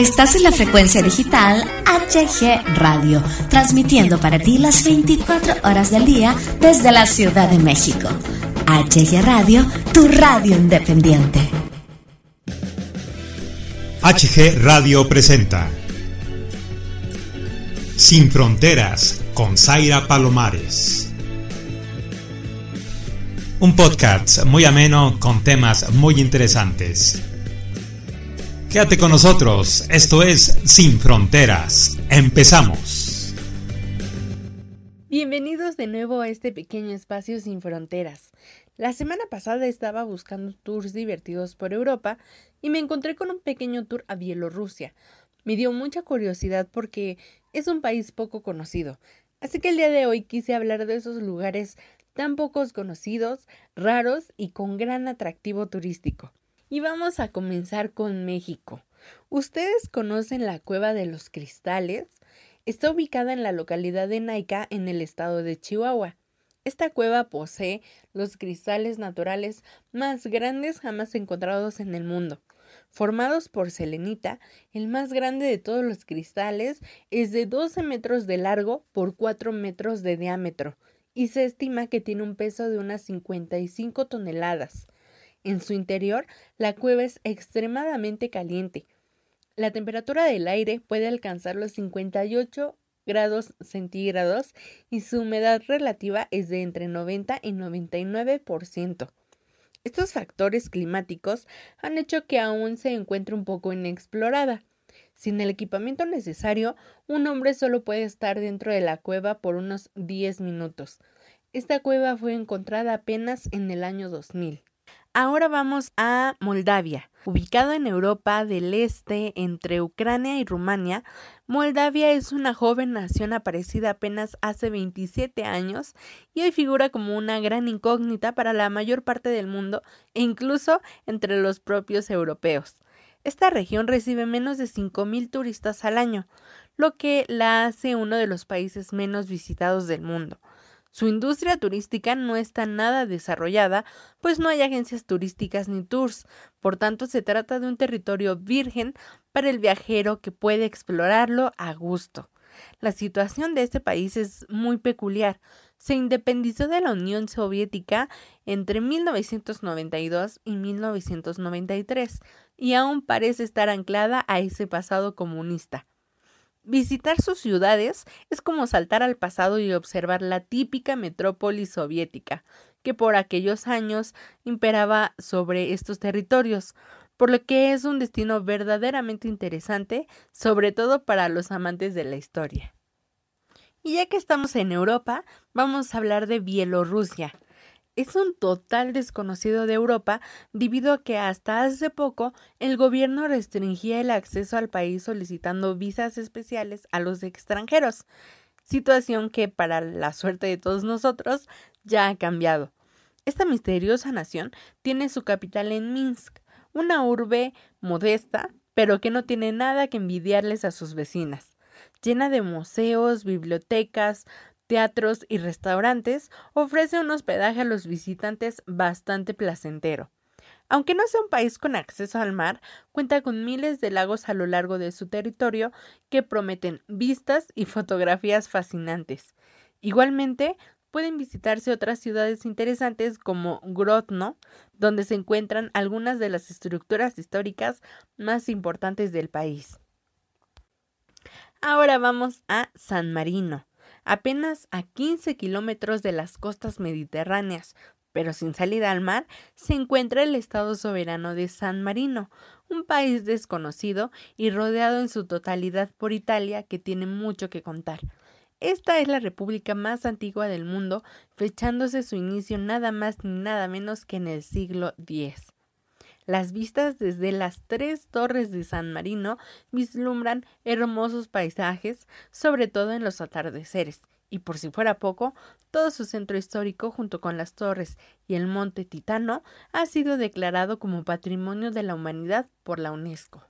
Estás en la frecuencia digital HG Radio, transmitiendo para ti las 24 horas del día desde la Ciudad de México. HG Radio, tu radio independiente. HG Radio presenta Sin Fronteras con Zaira Palomares. Un podcast muy ameno con temas muy interesantes. Quédate con nosotros, esto es Sin Fronteras. Empezamos. Bienvenidos de nuevo a este pequeño espacio sin fronteras. La semana pasada estaba buscando tours divertidos por Europa y me encontré con un pequeño tour a Bielorrusia. Me dio mucha curiosidad porque es un país poco conocido, así que el día de hoy quise hablar de esos lugares tan pocos conocidos, raros y con gran atractivo turístico. Y vamos a comenzar con México. ¿Ustedes conocen la Cueva de los Cristales? Está ubicada en la localidad de Naica, en el estado de Chihuahua. Esta cueva posee los cristales naturales más grandes jamás encontrados en el mundo. Formados por selenita, el más grande de todos los cristales es de 12 metros de largo por 4 metros de diámetro y se estima que tiene un peso de unas 55 toneladas. En su interior, la cueva es extremadamente caliente. La temperatura del aire puede alcanzar los 58 grados centígrados y su humedad relativa es de entre 90 y 99%. Estos factores climáticos han hecho que aún se encuentre un poco inexplorada. Sin el equipamiento necesario, un hombre solo puede estar dentro de la cueva por unos 10 minutos. Esta cueva fue encontrada apenas en el año 2000. Ahora vamos a Moldavia. Ubicado en Europa del Este, entre Ucrania y Rumania, Moldavia es una joven nación aparecida apenas hace 27 años y hoy figura como una gran incógnita para la mayor parte del mundo e incluso entre los propios europeos. Esta región recibe menos de 5.000 turistas al año, lo que la hace uno de los países menos visitados del mundo. Su industria turística no está nada desarrollada, pues no hay agencias turísticas ni tours, por tanto se trata de un territorio virgen para el viajero que puede explorarlo a gusto. La situación de este país es muy peculiar. Se independizó de la Unión Soviética entre 1992 y 1993 y aún parece estar anclada a ese pasado comunista. Visitar sus ciudades es como saltar al pasado y observar la típica metrópoli soviética, que por aquellos años imperaba sobre estos territorios, por lo que es un destino verdaderamente interesante, sobre todo para los amantes de la historia. Y ya que estamos en Europa, vamos a hablar de Bielorrusia es un total desconocido de Europa debido a que hasta hace poco el gobierno restringía el acceso al país solicitando visas especiales a los extranjeros, situación que para la suerte de todos nosotros ya ha cambiado. Esta misteriosa nación tiene su capital en Minsk, una urbe modesta, pero que no tiene nada que envidiarles a sus vecinas llena de museos, bibliotecas, teatros y restaurantes, ofrece un hospedaje a los visitantes bastante placentero. Aunque no sea un país con acceso al mar, cuenta con miles de lagos a lo largo de su territorio que prometen vistas y fotografías fascinantes. Igualmente, pueden visitarse otras ciudades interesantes como Grodno, donde se encuentran algunas de las estructuras históricas más importantes del país. Ahora vamos a San Marino apenas a 15 kilómetros de las costas mediterráneas, pero sin salida al mar, se encuentra el Estado soberano de San Marino, un país desconocido y rodeado en su totalidad por Italia que tiene mucho que contar. Esta es la república más antigua del mundo, fechándose su inicio nada más ni nada menos que en el siglo X. Las vistas desde las tres torres de San Marino vislumbran hermosos paisajes, sobre todo en los atardeceres, y por si fuera poco, todo su centro histórico junto con las torres y el monte Titano ha sido declarado como Patrimonio de la Humanidad por la UNESCO.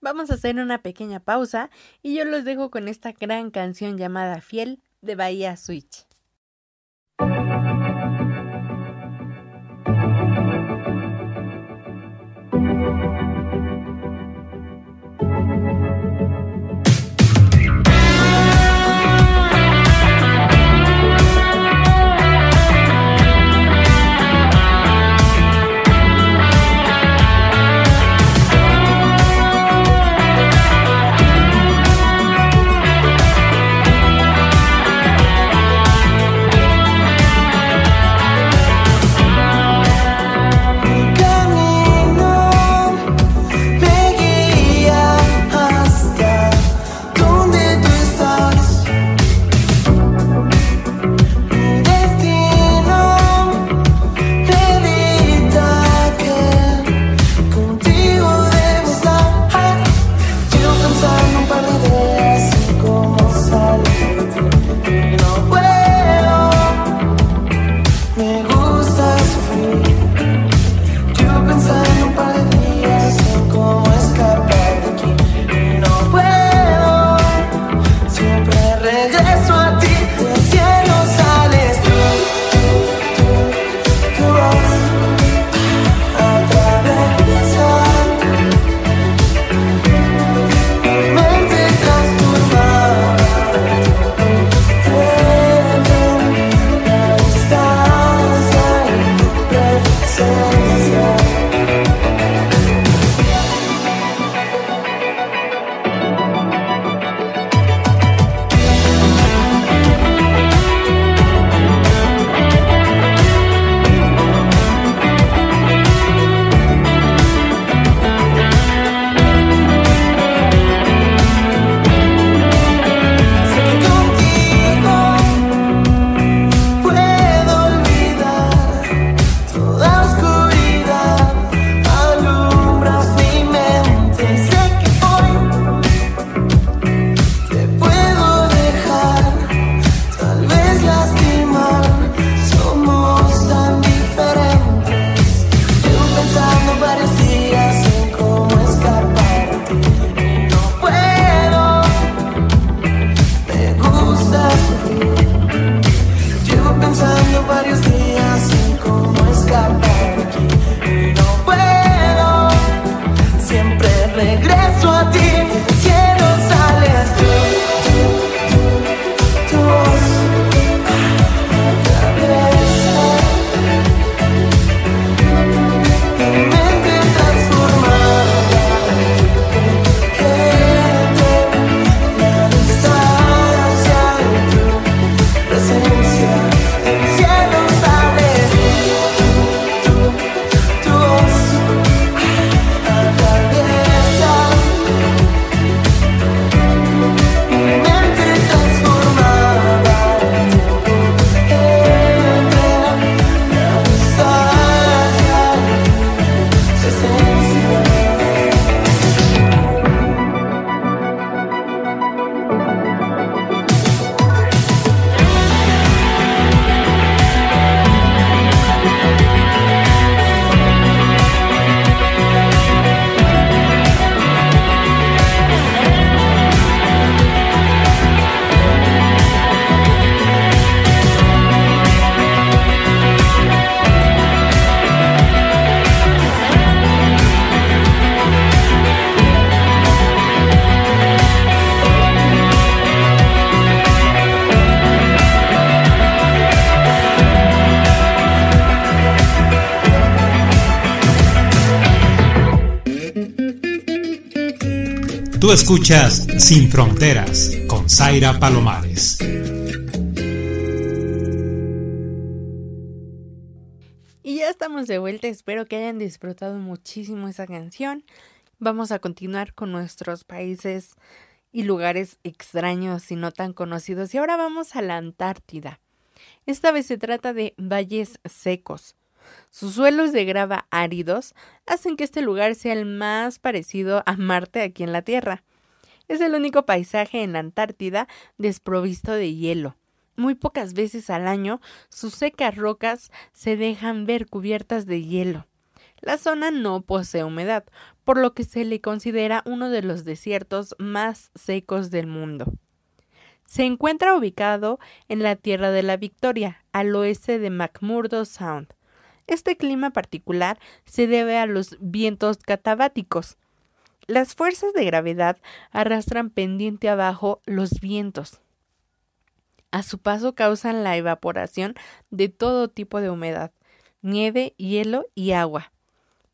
Vamos a hacer una pequeña pausa y yo los dejo con esta gran canción llamada Fiel de Bahía Switch. Tú escuchas Sin Fronteras con Zaira Palomares. Y ya estamos de vuelta, espero que hayan disfrutado muchísimo esa canción. Vamos a continuar con nuestros países y lugares extraños y no tan conocidos. Y ahora vamos a la Antártida. Esta vez se trata de valles secos. Sus suelos de grava áridos hacen que este lugar sea el más parecido a Marte aquí en la Tierra. Es el único paisaje en la Antártida desprovisto de hielo. Muy pocas veces al año sus secas rocas se dejan ver cubiertas de hielo. La zona no posee humedad, por lo que se le considera uno de los desiertos más secos del mundo. Se encuentra ubicado en la Tierra de la Victoria, al oeste de McMurdo Sound. Este clima particular se debe a los vientos catabáticos. Las fuerzas de gravedad arrastran pendiente abajo los vientos. A su paso causan la evaporación de todo tipo de humedad, nieve, hielo y agua.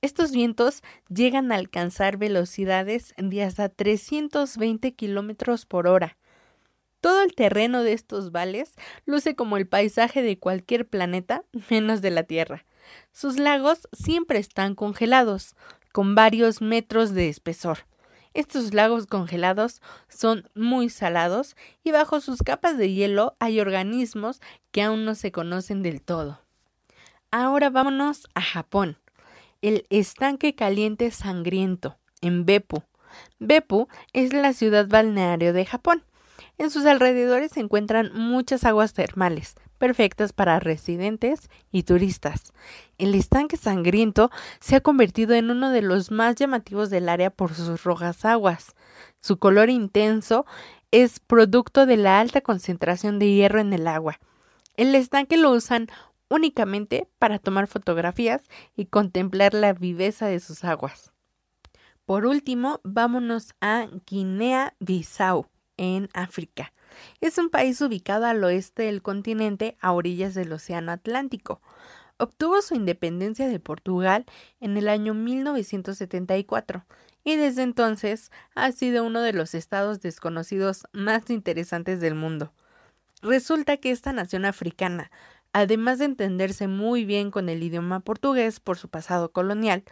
Estos vientos llegan a alcanzar velocidades de hasta 320 kilómetros por hora. Todo el terreno de estos vales luce como el paisaje de cualquier planeta menos de la Tierra. Sus lagos siempre están congelados, con varios metros de espesor. Estos lagos congelados son muy salados y bajo sus capas de hielo hay organismos que aún no se conocen del todo. Ahora vámonos a Japón el estanque caliente sangriento, en Beppu. Beppu es la ciudad balneario de Japón. En sus alrededores se encuentran muchas aguas termales, perfectas para residentes y turistas. El estanque sangriento se ha convertido en uno de los más llamativos del área por sus rojas aguas. Su color intenso es producto de la alta concentración de hierro en el agua. El estanque lo usan únicamente para tomar fotografías y contemplar la viveza de sus aguas. Por último, vámonos a Guinea-Bissau, en África. Es un país ubicado al oeste del continente a orillas del Océano Atlántico. Obtuvo su independencia de Portugal en el año 1974 y desde entonces ha sido uno de los estados desconocidos más interesantes del mundo. Resulta que esta nación africana además de entenderse muy bien con el idioma portugués por su pasado colonial,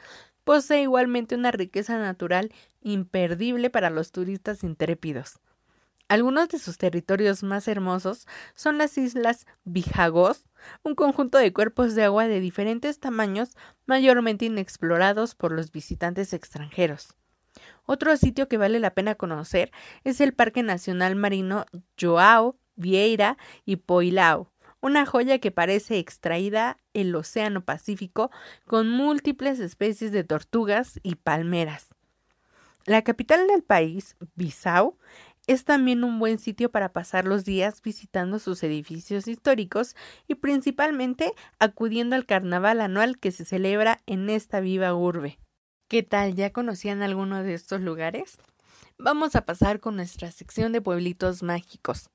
posee igualmente una riqueza natural imperdible para los turistas intrépidos. Algunos de sus territorios más hermosos son las islas Bijagos, un conjunto de cuerpos de agua de diferentes tamaños mayormente inexplorados por los visitantes extranjeros. Otro sitio que vale la pena conocer es el Parque Nacional Marino Joao Vieira y Poilao, una joya que parece extraída el Océano Pacífico con múltiples especies de tortugas y palmeras. La capital del país, Bissau, es también un buen sitio para pasar los días visitando sus edificios históricos y principalmente acudiendo al carnaval anual que se celebra en esta viva urbe. ¿Qué tal? ¿Ya conocían alguno de estos lugares? Vamos a pasar con nuestra sección de pueblitos mágicos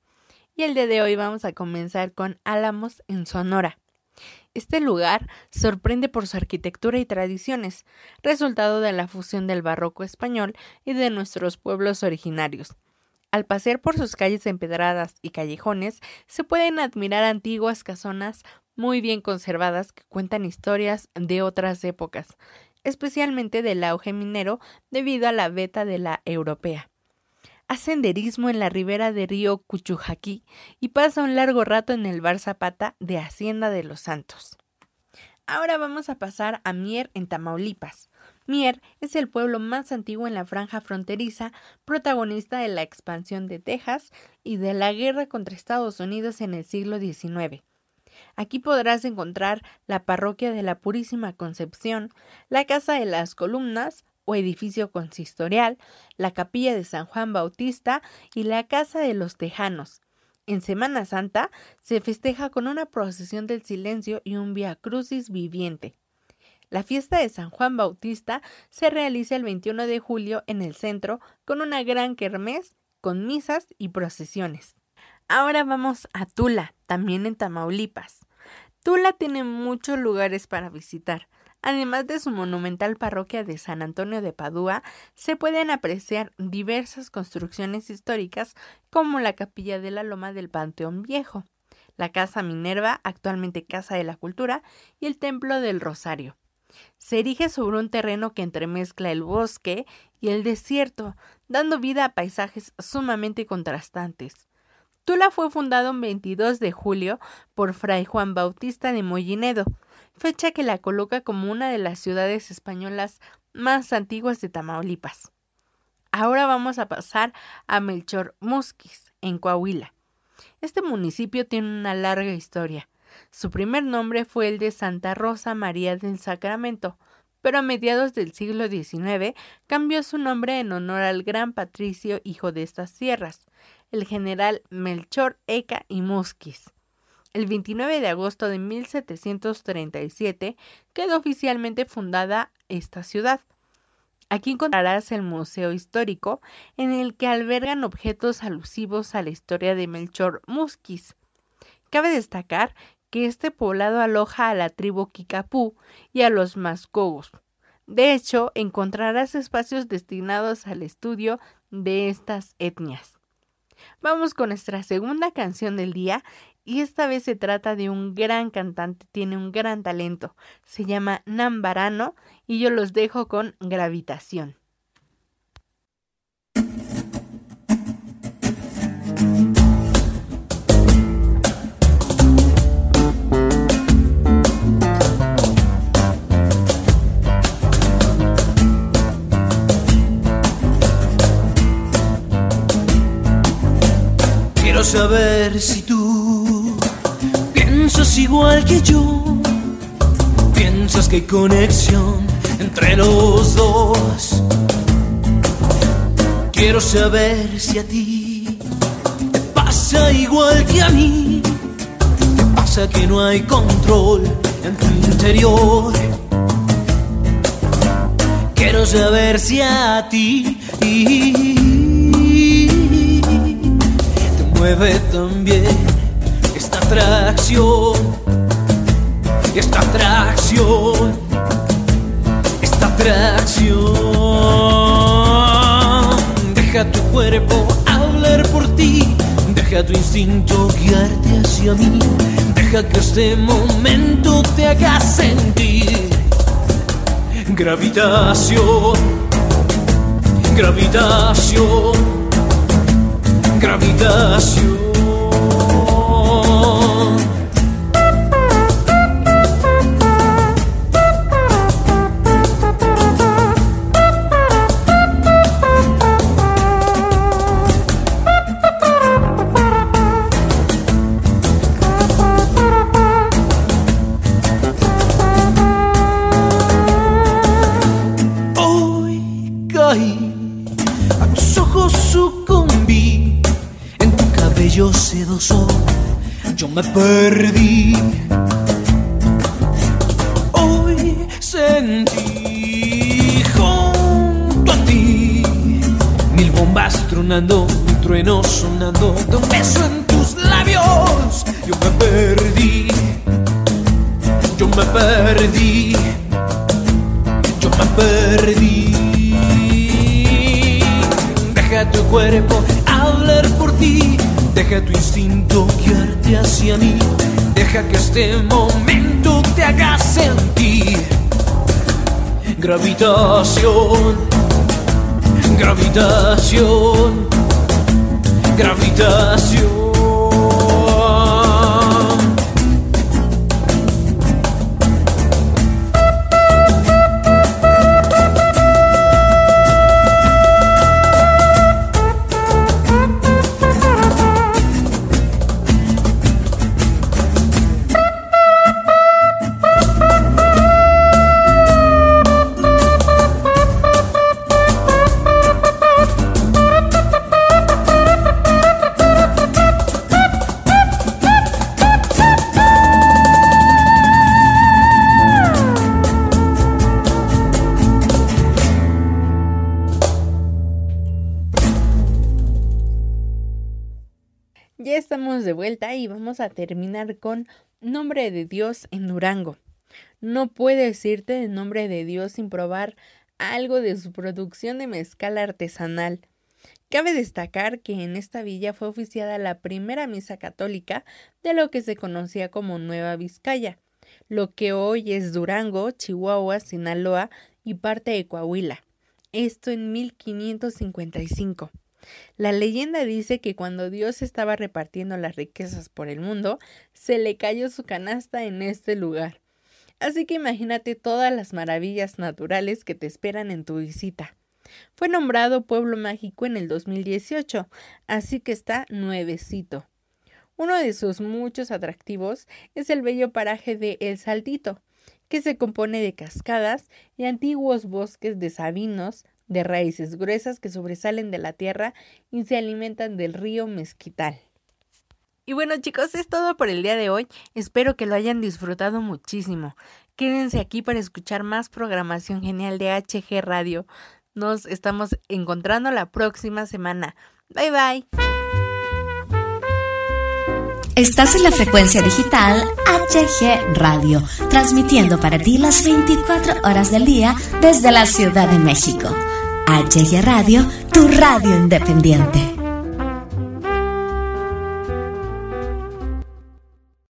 y el día de hoy vamos a comenzar con Álamos en Sonora. Este lugar sorprende por su arquitectura y tradiciones, resultado de la fusión del barroco español y de nuestros pueblos originarios. Al pasear por sus calles empedradas y callejones, se pueden admirar antiguas casonas muy bien conservadas que cuentan historias de otras épocas, especialmente del auge minero debido a la veta de la europea hace senderismo en la ribera del río Cuchujaquí y pasa un largo rato en el bar Zapata de Hacienda de los Santos. Ahora vamos a pasar a Mier en Tamaulipas. Mier es el pueblo más antiguo en la franja fronteriza, protagonista de la expansión de Texas y de la guerra contra Estados Unidos en el siglo XIX. Aquí podrás encontrar la parroquia de la Purísima Concepción, la Casa de las Columnas, o edificio consistorial, la capilla de San Juan Bautista y la casa de los Tejanos. En Semana Santa se festeja con una procesión del silencio y un via crucis viviente. La fiesta de San Juan Bautista se realiza el 21 de julio en el centro con una gran kermés con misas y procesiones. Ahora vamos a Tula, también en Tamaulipas. Tula tiene muchos lugares para visitar Además de su monumental parroquia de San Antonio de Padua, se pueden apreciar diversas construcciones históricas como la capilla de la Loma del Panteón Viejo, la Casa Minerva, actualmente Casa de la Cultura, y el Templo del Rosario. Se erige sobre un terreno que entremezcla el bosque y el desierto, dando vida a paisajes sumamente contrastantes. Tula fue fundado el 22 de julio por Fray Juan Bautista de Mollinedo, fecha que la coloca como una de las ciudades españolas más antiguas de Tamaulipas. Ahora vamos a pasar a Melchor Musquis, en Coahuila. Este municipio tiene una larga historia. Su primer nombre fue el de Santa Rosa María del Sacramento, pero a mediados del siglo XIX cambió su nombre en honor al gran patricio hijo de estas tierras, el general Melchor Eca y Musquis. El 29 de agosto de 1737 quedó oficialmente fundada esta ciudad. Aquí encontrarás el Museo Histórico, en el que albergan objetos alusivos a la historia de Melchor Musquis. Cabe destacar que este poblado aloja a la tribu Kikapú y a los Mascogos. De hecho, encontrarás espacios destinados al estudio de estas etnias. Vamos con nuestra segunda canción del día y esta vez se trata de un gran cantante, tiene un gran talento. Se llama Nambarano y yo los dejo con Gravitación. Quiero saber si tú piensas igual que yo. Piensas que hay conexión entre los dos. Quiero saber si a ti te pasa igual que a mí. Te pasa que no hay control en tu interior. Quiero saber si a ti mueve también esta atracción, esta atracción, esta atracción. Deja tu cuerpo hablar por ti, deja tu instinto guiarte hacia mí, deja que este momento te haga sentir gravitación, gravitación gravitación. Me perdí. Hoy sentí junto a ti mil bombas tronando, un trueno sonando, de un beso en tus labios. Yo me perdí, yo me perdí, yo me perdí. Deja tu cuerpo hablar por ti Deja tu instinto hacia mí. Deja que este momento te haga sentir gravitación, gravitación, gravitación. A terminar con Nombre de Dios en Durango. No puedes irte en nombre de Dios sin probar algo de su producción de mezcal artesanal. Cabe destacar que en esta villa fue oficiada la primera misa católica de lo que se conocía como Nueva Vizcaya, lo que hoy es Durango, Chihuahua, Sinaloa y parte de Coahuila. Esto en 1555. La leyenda dice que cuando Dios estaba repartiendo las riquezas por el mundo, se le cayó su canasta en este lugar. Así que imagínate todas las maravillas naturales que te esperan en tu visita. Fue nombrado Pueblo Mágico en el 2018, así que está nuevecito. Uno de sus muchos atractivos es el bello paraje de El Saltito, que se compone de cascadas y antiguos bosques de sabinos, de raíces gruesas que sobresalen de la tierra y se alimentan del río Mezquital. Y bueno chicos, es todo por el día de hoy. Espero que lo hayan disfrutado muchísimo. Quédense aquí para escuchar más programación genial de HG Radio. Nos estamos encontrando la próxima semana. Bye bye. Estás en la frecuencia digital HG Radio, transmitiendo para ti las 24 horas del día desde la Ciudad de México. HG Radio, tu radio independiente.